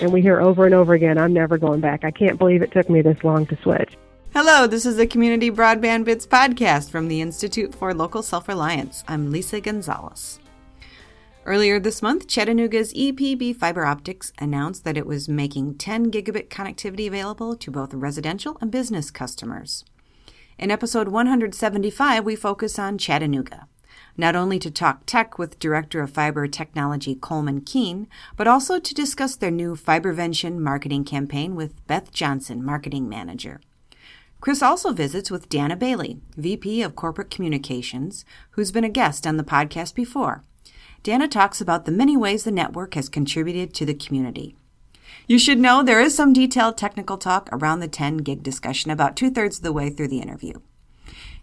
and we hear over and over again, I'm never going back. I can't believe it took me this long to switch. Hello, this is the Community Broadband Bits podcast from the Institute for Local Self Reliance. I'm Lisa Gonzalez. Earlier this month, Chattanooga's EPB Fiber Optics announced that it was making 10 gigabit connectivity available to both residential and business customers. In episode 175, we focus on Chattanooga, not only to talk tech with Director of Fiber Technology Colman Keane, but also to discuss their new Fibervention marketing campaign with Beth Johnson, Marketing Manager. Chris also visits with Danna Bailey, VP of Corporate Communications, who's been a guest on the podcast before. Danna talks about the many ways the network has contributed to the community. You should know there is some detailed technical talk around the 10 gig discussion about two thirds of the way through the interview.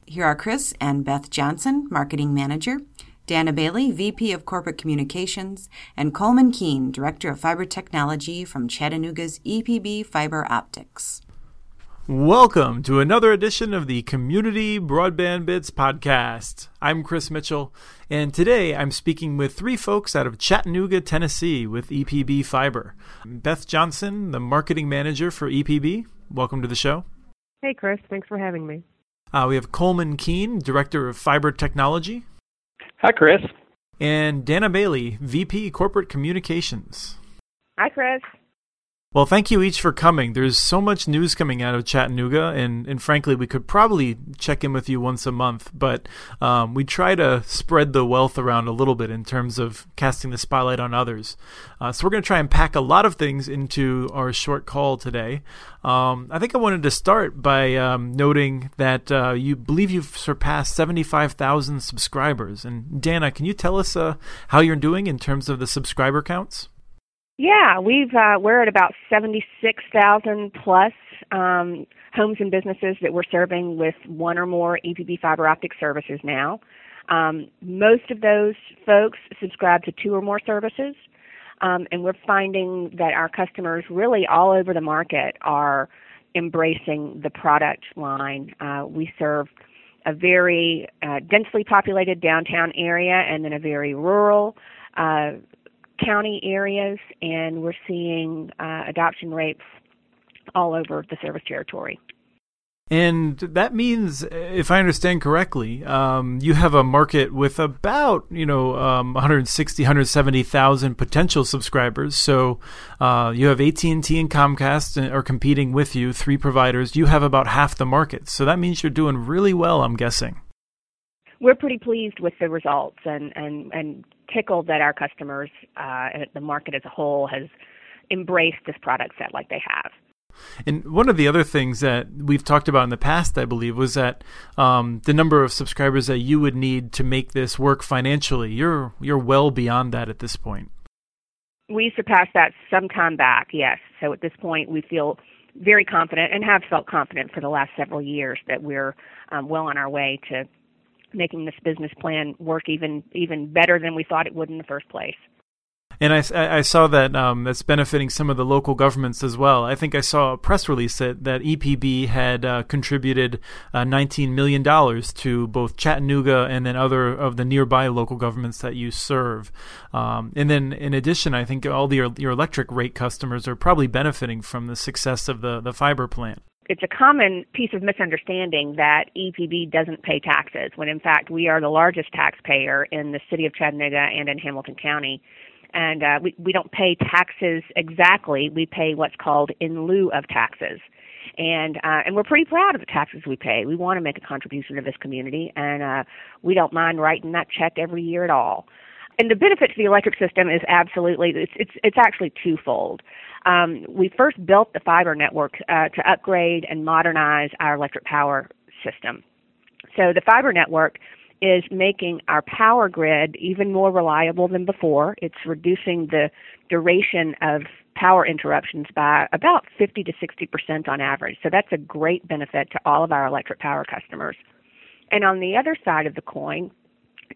Here are Chris and Beth Johnson, Marketing Manager, Danna Bailey, VP of Corporate Communications, and Colman Keane, Director of Fiber Technology from Chattanooga's EPB Fiber Optics. Welcome to another edition of the Community Broadband Bits podcast. I'm Chris Mitchell, and today I'm speaking with three folks out of Chattanooga, Tennessee with EPB Fiber. Beth Johnson, the marketing manager for EPB. Welcome to the show. Hey, Chris. Thanks for having me. Uh, we have Colman Keane, Director of Fiber Technology. Hi, Chris. And Danna Bailey, VP Corporate Communications. Hi, Chris. Well, thank you each for coming. There's so much news coming out of Chattanooga, and, and frankly, we could probably check in with you once a month, but um, we try to spread the wealth around a little bit in terms of casting the spotlight on others. Uh, so we're going to try and pack a lot of things into our short call today. Um, I think I wanted to start by um, noting that uh, you believe you've surpassed 75,000 subscribers. And Danna, can you tell us uh, how you're doing in terms of the subscriber counts? Yeah, we've uh, we're at about seventy six thousand plus um, homes and businesses that we're serving with one or more EPB fiber optic services now. Um, most of those folks subscribe to two or more services, um, and we're finding that our customers really all over the market are embracing the product line. Uh, we serve a very uh, densely populated downtown area and then a very rural uh, county areas, and we're seeing uh, adoption rates all over the service territory. And that means, if I understand correctly, um, you have a market with about you know um, 160, 170,000 potential subscribers. So uh, you have AT and T and Comcast are competing with you, three providers. You have about half the market. So that means you're doing really well. I'm guessing. We're pretty pleased with the results, and and and tickled that our customers uh, and the market as a whole has embraced this product set like they have. And one of the other things that we've talked about in the past, I believe, was that um, the number of subscribers that you would need to make this work financially. You're you're well beyond that at this point. We surpassed that some time back, yes. So at this point, we feel very confident and have felt confident for the last several years that we're um, well on our way to making this business plan work even even better than we thought it would in the first place. And I, I saw that um, that's benefiting some of the local governments as well. I think I saw a press release that, that EPB had uh, contributed uh, $19 million to both Chattanooga and then other of the nearby local governments that you serve. Um, and then in addition, I think all the, your, electric rate customers are probably benefiting from the success of the, the fiber plant it's a common piece of misunderstanding that EPB doesn't pay taxes when in fact we are the largest taxpayer in the city of Chattanooga and in Hamilton County. And uh, we, we don't pay taxes exactly, we pay what's called in lieu of taxes. And uh, and we're pretty proud of the taxes we pay. We want to make a contribution to this community, and uh, we don't mind writing that check every year at all. And the benefit to the electric system is absolutely it's it's, it's actually twofold. Um, we first built the fiber network uh, to upgrade and modernize our electric power system. So the fiber network is making our power grid even more reliable than before. It's reducing the duration of power interruptions by about 50 to 60 percent on average. So that's a great benefit to all of our electric power customers. And on the other side of the coin,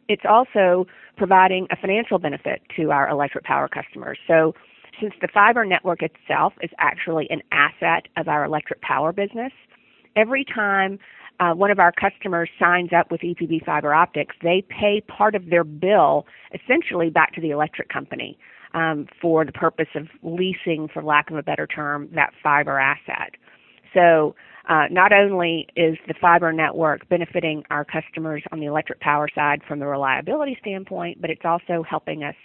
it's also providing a financial benefit to our electric power customers. So since the fiber network itself is actually an asset of our electric power business, every time uh, one of our customers signs up with EPB Fiber Optics, they pay part of their bill essentially back to the electric company. um, for the purpose of leasing, for lack of a better term, that fiber asset. So uh, not only is the fiber network benefiting our customers on the electric power side from the reliability standpoint, but it's also helping us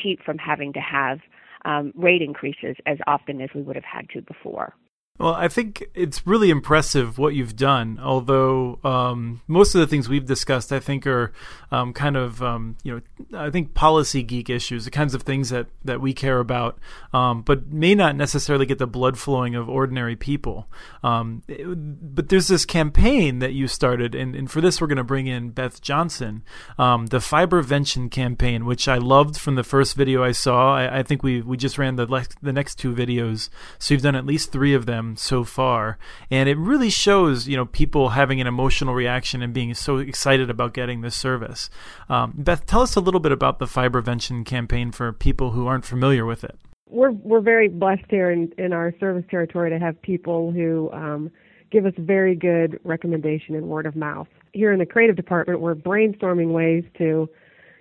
keep from having to have um, rate increases as often as we would have had to before. Well, I think it's really impressive what you've done. Although um, most of the things we've discussed, I think, are um, kind of um, you know, I think policy geek issues, the kinds of things that that we care about, um, but may not necessarily get the blood flowing of ordinary people. Um, it, but there's this campaign that you started, and, and for this, we're going to bring in Beth Johnson, um, the Fibervention campaign, which I loved from the first video I saw. I, I think we we just ran the le- the next two videos, so you've done at least three of them them so far, and it really shows you know people having an emotional reaction and being so excited about getting this service. Um, Beth, tell us a little bit about the Fibervention campaign for people who aren't familiar with it. We're we're very blessed here in in our service territory to have people who. Um, give us very good recommendation and word of mouth. Here in the creative department, we're brainstorming ways to,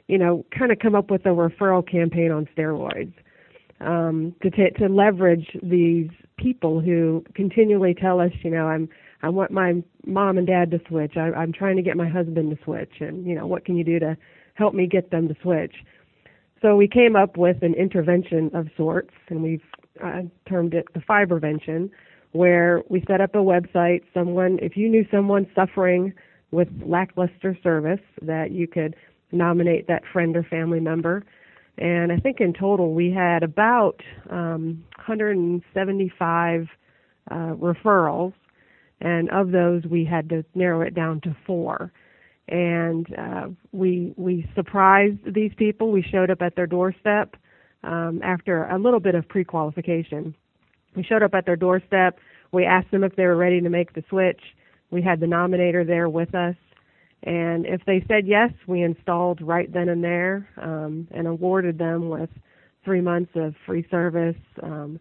you know, kind of come up with a referral campaign on steroids um, to t- to leverage these people who continually tell us, you know, I'm I want my mom and dad to switch. I, I'm trying to get my husband to switch, and you know, what can you do to help me get them to switch? So we came up with an intervention of sorts, and we've uh, termed it the fibervention, where we set up a website. Someone, if you knew someone suffering with lackluster service, that you could nominate that friend or family member and I think in total we had about um, 175 uh, referrals, and of those we had to narrow it down to four. And uh, we we surprised these people. We showed up at their doorstep um, after a little bit of pre-qualification. We showed up at their doorstep. We asked them if they were ready to make the switch. We had the nominator there with us, and if they said yes, we installed right then and there um, and awarded them with three months of free service, um,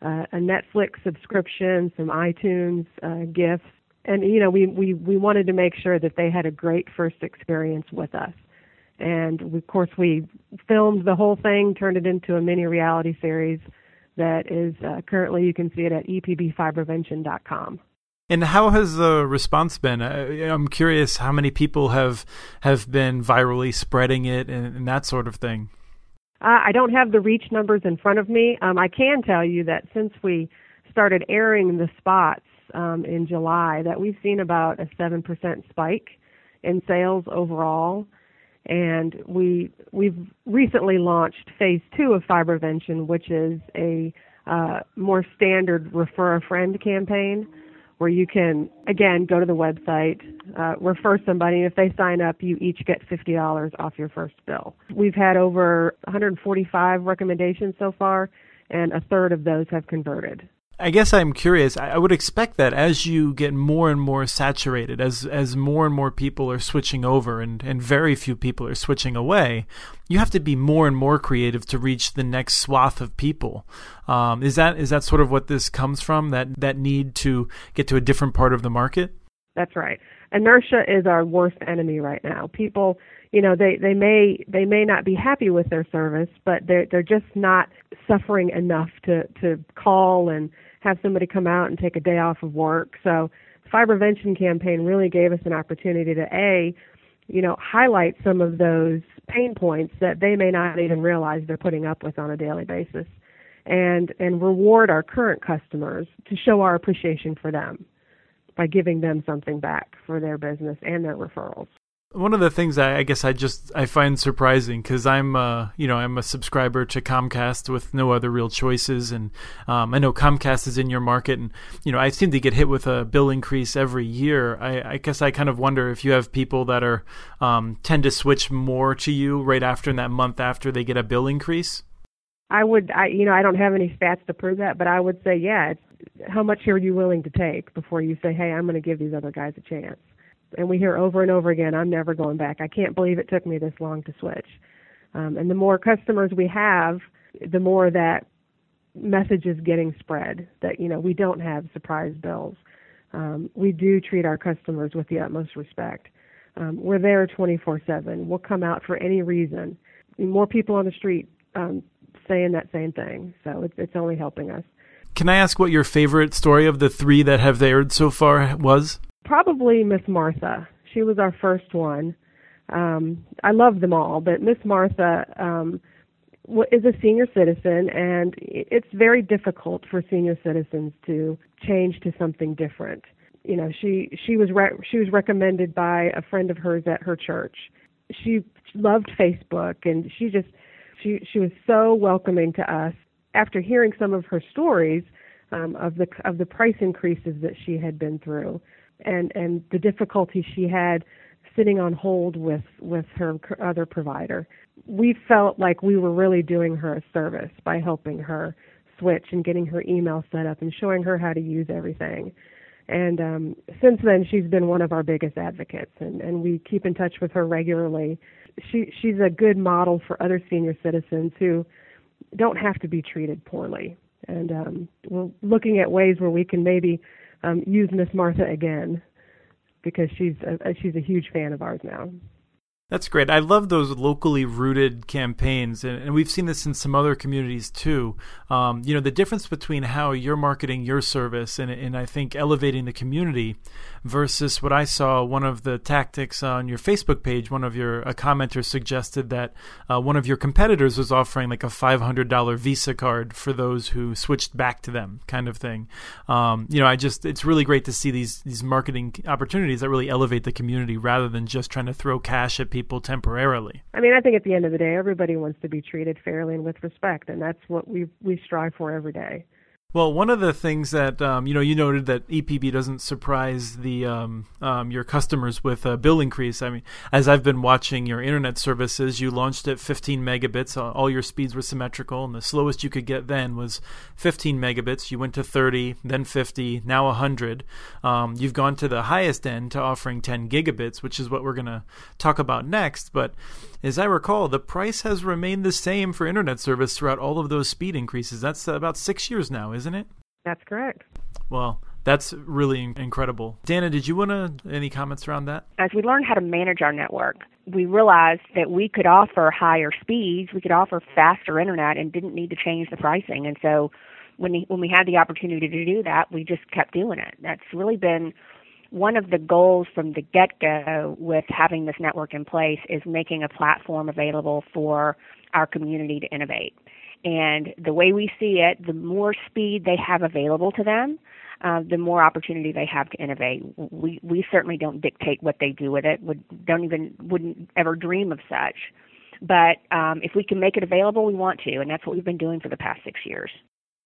uh, a Netflix subscription, some iTunes uh, gifts, and you know we, we we wanted to make sure that they had a great first experience with us. And we, of course, we filmed the whole thing, turned it into a mini reality series that is uh, currently you can see it at epbfibervention.com. And how has the response been? I'm curious how many people have have been virally spreading it and, and that sort of thing. Uh, I don't have the reach numbers in front of me. Um, I can tell you that since we started airing the spots um, in July, that we've seen about a seven percent spike in sales overall, and we we've recently launched phase two of Fibervention, which is a uh, more standard refer a friend campaign where you can again go to the website, uh, refer somebody, and if they sign up, you each get fifty dollars off your first bill. We've had over 145 recommendations so far, and a third of those have converted. I guess I'm curious. I would expect that as you get more and more saturated, as as more and more people are switching over, and and very few people are switching away, you have to be more and more creative to reach the next swath of people. Um, is that is that sort of what this comes from? That that need to get to a different part of the market. That's right. Inertia is our worst enemy right now. People you know they they may they may not be happy with their service but they're they're just not suffering enough to to call and have somebody come out and take a day off of work. So the Fibervention campaign really gave us an opportunity to a, you know, highlight some of those pain points that they may not even realize they're putting up with on a daily basis, and and reward our current customers to show our appreciation for them by giving them something back for their business and their referrals one of the things I, I, guess I just I find surprising because I'm uh, you know I'm a subscriber to Comcast with no other real choices, and um, I know Comcast is in your market, and you know I seem to get hit with a bill increase every year. I, I guess I kind of wonder if you have people that are um, tend to switch more to you right after in that month after they get a bill increase. I would I you know I don't have any stats to prove that, but I would say yeah. how much are you willing to take before you say, hey, I'm going to give these other guys a chance? And we hear over and over again, I'm never going back. I can't believe it took me this long to switch. Um, and the more customers we have, the more that message is getting spread that you know we don't have surprise bills. Um, we do treat our customers with the utmost respect. Um, we're there 24/7. We'll come out for any reason. More people on the street um, saying that same thing. So it's it's only helping us. Can I ask what your favorite story of the three that have aired so far was? Probably Miss Martha. She was our first one. Um, I love them all, but Miss Martha um, is a senior citizen, and it's very difficult for senior citizens to change to something different. You know, she she was re- she was recommended by a friend of hers at her church. She loved Facebook, and she just she she was so welcoming to us after hearing some of her stories um, of the of the price increases that she had been through, and and the difficulty she had sitting on hold with with her other provider. We felt like we were really doing her a service by helping her switch and getting her email set up and showing her how to use everything. And um, since then, she's been one of our biggest advocates, and, and we keep in touch with her regularly. She she's a good model for other senior citizens who don't have to be treated poorly. And um, we're looking at ways where we can maybe um, use Miss Martha again because she's a, she's a huge fan of ours now. That's great. I love those locally rooted campaigns, and, and, we've seen this in some other communities too. Um, you know, the difference between how you're marketing your service and, and I think elevating the community versus what I saw. One of the tactics on your Facebook page, one of your a commenter suggested that uh, one of your competitors was offering like a $500 Visa card for those who switched back to them, kind of thing. Um, you know, I just it's really great to see these these marketing opportunities that really elevate the community rather than just trying to throw cash at people people temporarily. I mean, I think at the end of the day, everybody wants to be treated fairly and with respect, and that's what we we strive for every day. Well, one of the things that um, you know, you noted that EPB doesn't surprise the um, um, your customers with a bill increase. I mean, as I've been watching your internet services, you launched at 15 megabits. All your speeds were symmetrical, and the slowest you could get then was 15 megabits. You went to 30, then 50, now 100. Um, you've gone to the highest end to offering 10 gigabits, which is what we're going to talk about next. But as I recall, the price has remained the same for internet service throughout all of those speed increases. That's about six years now, isn't it? That's correct. Well, that's really incredible. Danna, did you want to any comments around that? As we learned how to manage our network, we realized that we could offer higher speeds, we could offer faster internet, and didn't need to change the pricing. And so, when we, when we had the opportunity to do that, we just kept doing it. That's really been one of the goals from the get go with having this network in place is making a platform available for our community to innovate. And the way we see it, the more speed they have available to them, uh, the more opportunity they have to innovate. We we certainly don't dictate what they do with it. Would don't even wouldn't ever dream of such. But um, if we can make it available, we want to, and that's what we've been doing for the past six years.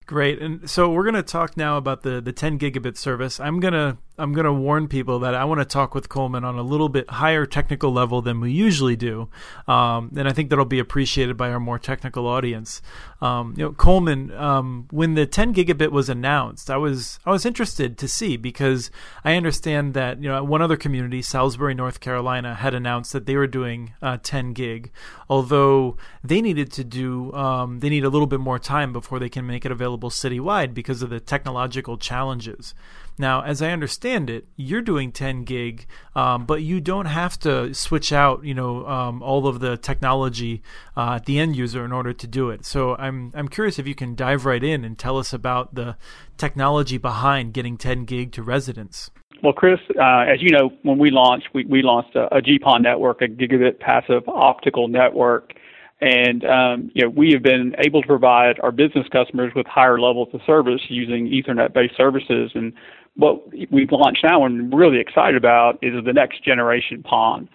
Great. And so we're going to talk now about the, the 10 gigabit service. I'm going to I'm going to warn people that I want to talk with Colman on a little bit higher technical level than we usually do, um, and I think that'll be appreciated by our more technical audience. Um, you know, Colman, um, when the 10 gigabit was announced, I was I was interested to see because I understand that you know one other community, Salisbury, North Carolina, had announced that they were doing uh, 10 gig, although they needed to do um, they need a little bit more time before they can make it available citywide because of the technological challenges. Now, as I understand it, you're doing 10 gig, um, but you don't have to switch out, you know, um, all of the technology uh, at the end user in order to do it. So I'm I'm curious if you can dive right in and tell us about the technology behind getting 10 gig to residents. Well, Chris, uh, as you know, when we launched, we, we launched a, a GPON network, a gigabit passive optical network. And um, you know, we have been able to provide our business customers with higher levels of service using Ethernet-based services. And what we've launched now and really excited about is the next generation PON.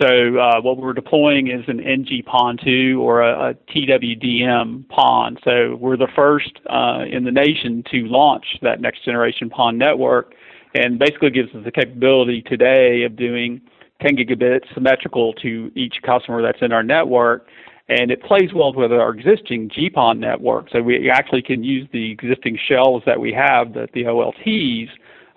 So uh, what we're deploying is an NG PON 2 or a, a TWDM PON. So we're the first uh, in the nation to launch that next generation PON network, and basically gives us the capability today of doing 10 gigabits symmetrical to each customer that's in our network. And it plays well with our existing GPON network. So we actually can use the existing shells that we have, the, the OLTs,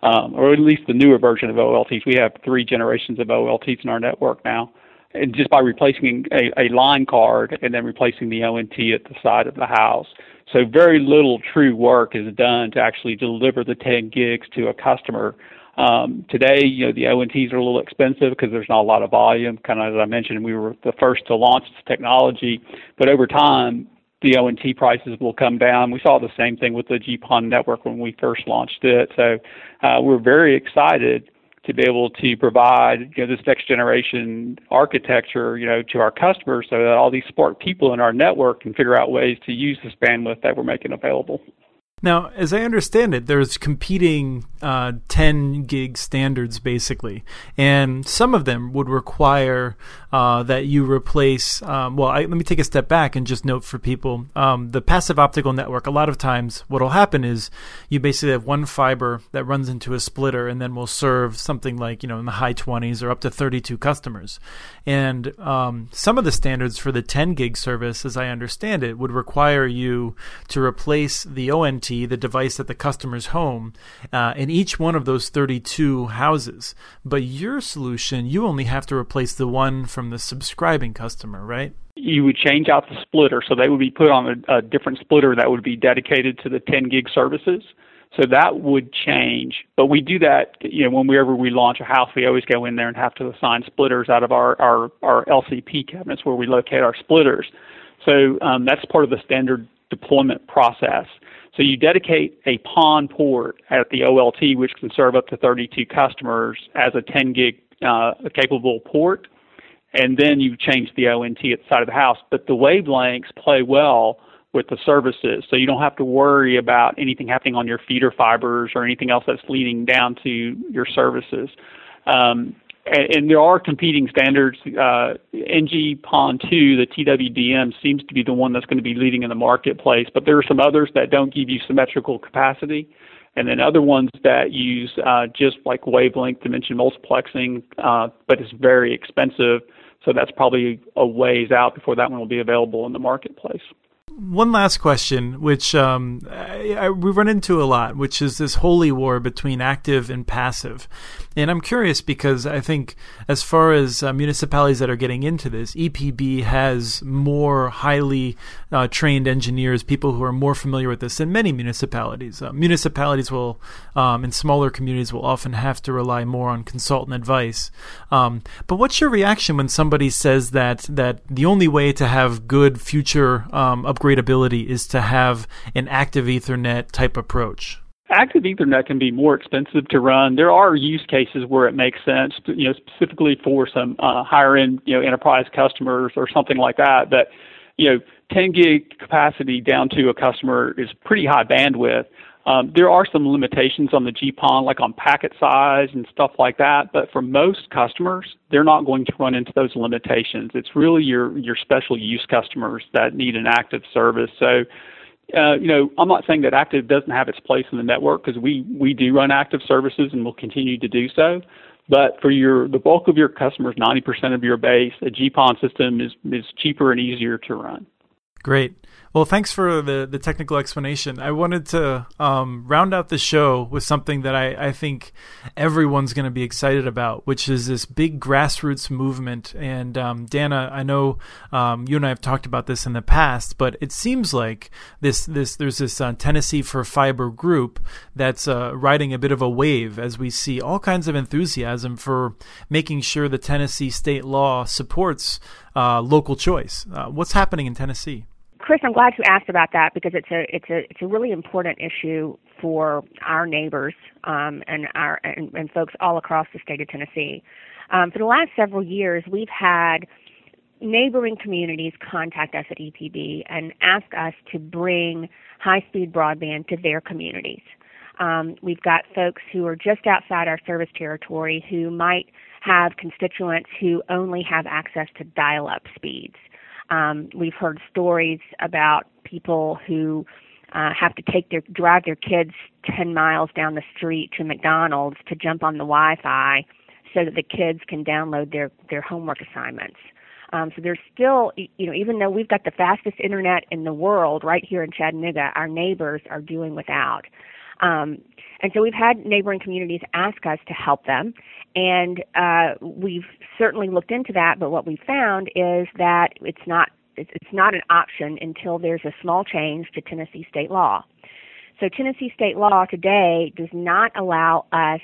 um, or at least the newer version of OLTs. We have three generations of OLTs in our network now. And just by replacing a, a line card and then replacing the ONT at the side of the house. So very little true work is done to actually deliver the 10 gigs to a customer. Um, today, you know, the ONTs are a little expensive because there's not a lot of volume. Kind of as I mentioned, we were the first to launch this technology, but over time, the ONT prices will come down. We saw the same thing with the GPON network when we first launched it. So uh, we're very excited to be able to provide you know, this next generation architecture, you know, to our customers so that all these smart people in our network can figure out ways to use this bandwidth that we're making available. Now, as I understand it, there's competing uh, 10 gig standards basically, and some of them would require uh, that you replace. Um, well, I, let me take a step back and just note for people um, the passive optical network. A lot of times, what will happen is you basically have one fiber that runs into a splitter and then will serve something like you know in the high 20s or up to 32 customers. And um, some of the standards for the 10 gig service, as I understand it, would require you to replace the ONT the device at the customer's home, uh, in each one of those 32 houses. But your solution, you only have to replace the one from the subscribing customer, right? You would change out the splitter, so they would be put on a, a different splitter that would be dedicated to the 10 gig services. So that would change. But we do that, you know, whenever we launch a house, we always go in there and have to assign splitters out of our, our, our LCP cabinets where we locate our splitters. So um, that's part of the standard deployment process. So you dedicate a PON port at the OLT, which can serve up to 32 customers as a 10 gig uh, capable port, and then you change the ONT at the side of the house. But the wavelengths play well with the services, so you don't have to worry about anything happening on your feeder fibers or anything else that's leading down to your services. Um, and, and there are competing standards. Uh, NG PON 2, the TWDM, seems to be the one that's going to be leading in the marketplace, but there are some others that don't give you symmetrical capacity, and then other ones that use uh, just like wavelength division multiplexing, uh, but it's very expensive. So that's probably a ways out before that one will be available in the marketplace one last question, which um, I, I, we run into a lot, which is this holy war between active and passive. And I'm curious because I think, as far as uh, municipalities that are getting into this, EPB has more highly uh, trained engineers, people who are more familiar with this than many municipalities. Uh, municipalities will, um, in smaller communities, will often have to rely more on consultant advice. Um, but what's your reaction when somebody says that that the only way to have good future um, upgradability is to have an active Ethernet type approach? active Ethernet can be more expensive to run. There are use cases where it makes sense, you know, specifically for some uh, higher end, you know, enterprise customers or something like that. But you know, 10 gig capacity down to a customer is pretty high bandwidth. Um, there are some limitations on the GPON, like on packet size and stuff like that. But for most customers, they're not going to run into those limitations. It's really your your special use customers that need an active service. So uh, you know, I'm not saying that active doesn't have its place in the network because we we do run active services and will continue to do so. But for your the bulk of your customers, 90% of your base, a GPON system is is cheaper and easier to run. Great. Well, thanks for the, the technical explanation. I wanted to um, round out the show with something that I, I think everyone's going to be excited about, which is this big grassroots movement. And um, Danna, I know um, you and I have talked about this in the past, but it seems like this this there's this uh, Tennessee for Fiber group that's uh, riding a bit of a wave as we see all kinds of enthusiasm for making sure the Tennessee state law supports uh, local choice. Uh, what's happening in Tennessee? Chris, I'm glad you asked about that because it's a it's a it's a really important issue for our neighbors um, and our and, and, folks all across the state of Tennessee. Um, for the last several years, we've had neighboring communities contact us at EPB and ask us to bring high-speed broadband to their communities. Um, we've got folks who are just outside our service territory who might have constituents who only have access to dial-up speeds. Um, we've heard stories about people who uh, have to take their drive their kids 10 miles down the street to McDonald's to jump on the Wi-Fi so that the kids can download their their homework assignments. Um, so there's still, you know, even though we've got the fastest internet in the world right here in Chattanooga, our neighbors are doing without. Um, and so we've had neighboring communities ask us to help them, and uh, we've certainly looked into that. But what we found is that it's not it's not an option until there's a small change to Tennessee state law. So Tennessee state law today does not allow us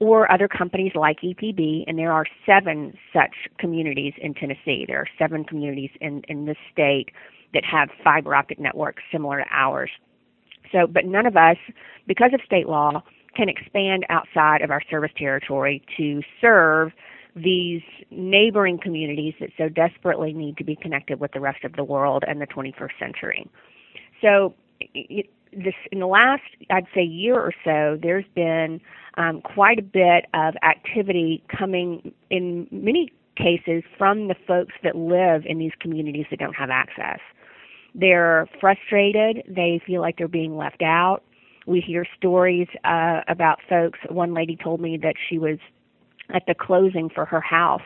or other companies like EPB, and there are seven such communities in Tennessee. There are seven communities in, in this state that have fiber optic networks similar to ours. So, but none of us, because of state law, can expand outside of our service territory to serve these neighboring communities that so desperately need to be connected with the rest of the world and the 21st century. So, this in the last, I'd say, year or so, there's been um, quite a bit of activity coming in many cases from the folks that live in these communities that don't have access. They're frustrated. They feel like they're being left out. We hear stories uh, about folks. One lady told me that she was at the closing for her house,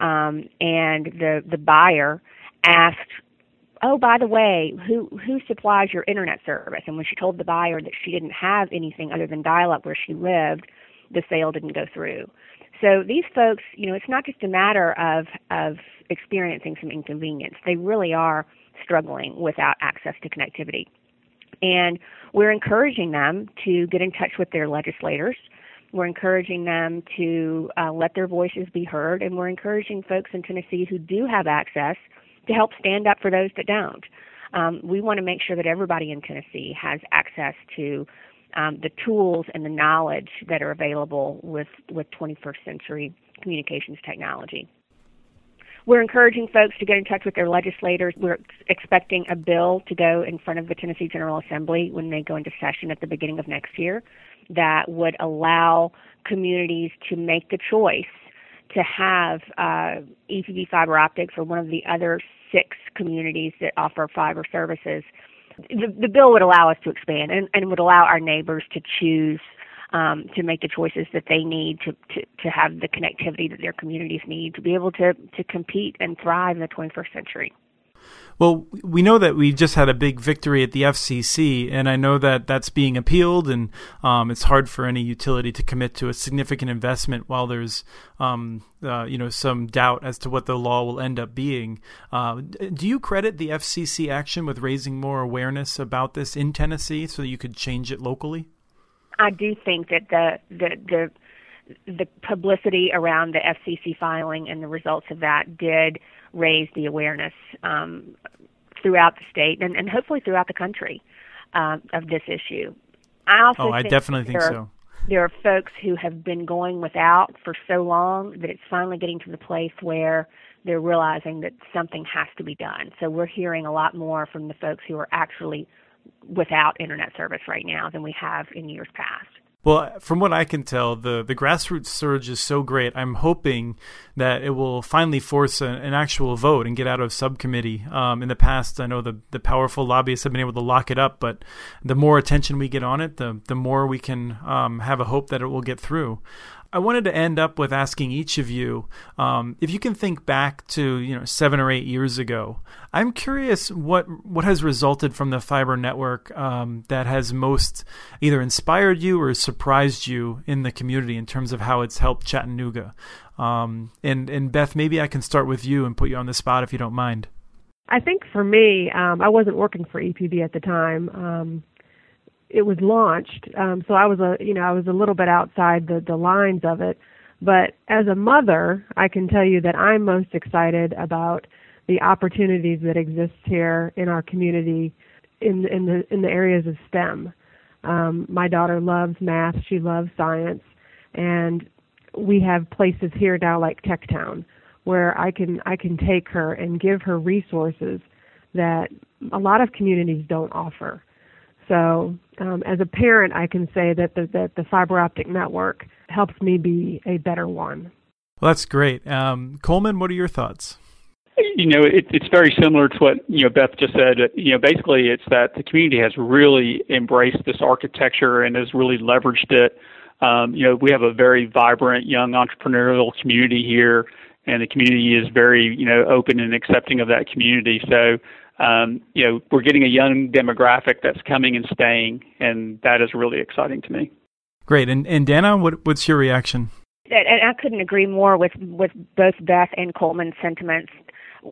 um, and the the buyer asked, "Oh, by the way, who who supplies your internet service?" And when she told the buyer that she didn't have anything other than dial-up where she lived, the sale didn't go through. So these folks, you know, it's not just a matter of of experiencing some inconvenience. They really are struggling without access to connectivity. And we're encouraging them to get in touch with their legislators. We're encouraging them to uh, let their voices be heard, and we're encouraging folks in Tennessee who do have access to help stand up for those that don't. Um, we want to make sure that everybody in Tennessee has access to um, the tools and the knowledge that are available with, with 21st century communications technology. We're encouraging folks to get in touch with their legislators. We're expecting a bill to go in front of the Tennessee General Assembly when they go into session at the beginning of next year that would allow communities to make the choice to have uh, EPB fiber optics or one of the other six communities that offer fiber services. The, the bill would allow us to expand and, and would allow our neighbors to choose um, to make the choices that they need to, to, to have the connectivity that their communities need to be able to, to compete and thrive in the 21st century. Well, we know that we just had a big victory at the FCC, and I know that that's being appealed, and um, it's hard for any utility to commit to a significant investment while there's, um, uh, you know, some doubt as to what the law will end up being. Uh, do you credit the FCC action with raising more awareness about this in Tennessee so that you could change it locally? I do think that the the the the publicity around the FCC filing and the results of that did raise the awareness um, throughout the state and, and hopefully throughout the country uh, of this issue. I also oh, I definitely think there so. There are folks who have been going without for so long that it's finally getting to the place where they're realizing that something has to be done. So we're hearing a lot more from the folks who are actually without internet service right now than we have in years past. Well, from what I can tell, the, the grassroots surge is so great. I'm hoping that it will finally force an actual vote and get out of subcommittee. Um, in the past, I know the, the powerful lobbyists have been able to lock it up, but the more attention we get on it, the, the more we can um, have a hope that it will get through. I wanted to end up with asking each of you um, if you can think back to you know seven or eight years ago. I'm curious what what has resulted from the fiber network um, that has most either inspired you or surprised you in the community in terms of how it's helped Chattanooga. Um, and and Beth, maybe I can start with you and put you on the spot if you don't mind. I think for me, um, I wasn't working for EPB at the time. It was launched. Um, so I was a you know I was a little bit outside the the lines of it. But as a mother, I can tell you that I'm most excited about the opportunities that exist here in our community in in the in the areas of STEM. Um, my daughter loves math. She loves science, and we have places here now like Techtown where I can I can take her and give her resources that a lot of communities don't offer. So, um, as a parent, I can say that the, that the fiber optic network helps me be a better one. Well, that's great. Um, Colman, what are your thoughts? You know, it, it's very similar to what you know Beth just said. You know, basically, it's that the community has really embraced this architecture and has really leveraged it. Um, you know, we have a very vibrant young entrepreneurial community here, and the community is very you know open and accepting of that community. So um, you know, we're getting a young demographic that's coming and staying, and that is really exciting to me. Great. And, and Danna, what, what's your reaction? And I couldn't agree more with, with both Beth and Colman's sentiments.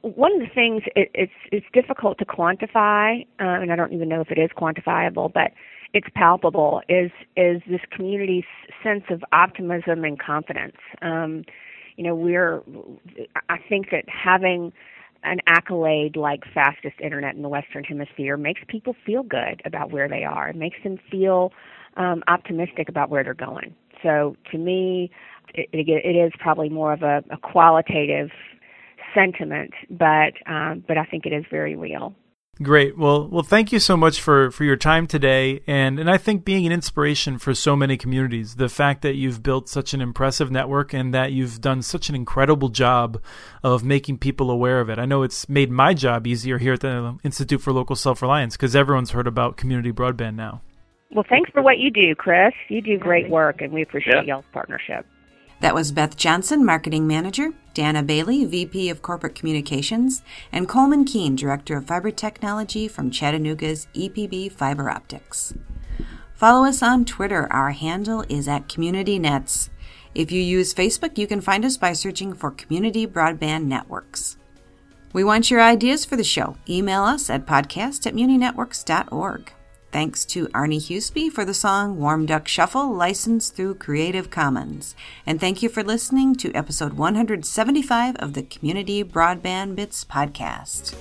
One of the things it, it's it's difficult to quantify, uh, and I don't even know if it is quantifiable, but it's palpable. Is is this community's sense of optimism and confidence? Um, you know, we're I think that having an accolade like fastest internet in the Western Hemisphere makes people feel good about where they are. It makes them feel um, optimistic about where they're going. So to me, it, it, is probably more of a, a qualitative sentiment, but um, but I think it is very real. Great. Well, well, thank you so much for, for your time today, and and I think being an inspiration for so many communities. The fact that you've built such an impressive network and that you've done such an incredible job of making people aware of it. I know it's made my job easier here at the Institute for Local Self Reliance because everyone's heard about community broadband now. Well, thanks for what you do, Chris. You do great work, and we appreciate yeah. y'all's partnership. That was Beth Johnson, Marketing Manager, Danna Bailey, VP of Corporate Communications, and Colman Keane, Director of Fiber Technology from Chattanooga's EPB Fiber Optics. Follow us on Twitter. Our handle is at CommunityNets. If you use Facebook, you can find us by searching for Community Broadband Networks. We want your ideas for the show. Email us at podcast at muninetworks.org. Thanks to Arne Huseby for the song Warm Duck Shuffle, licensed through Creative Commons. And thank you for listening to episode 175 of the Community Broadband Bits podcast.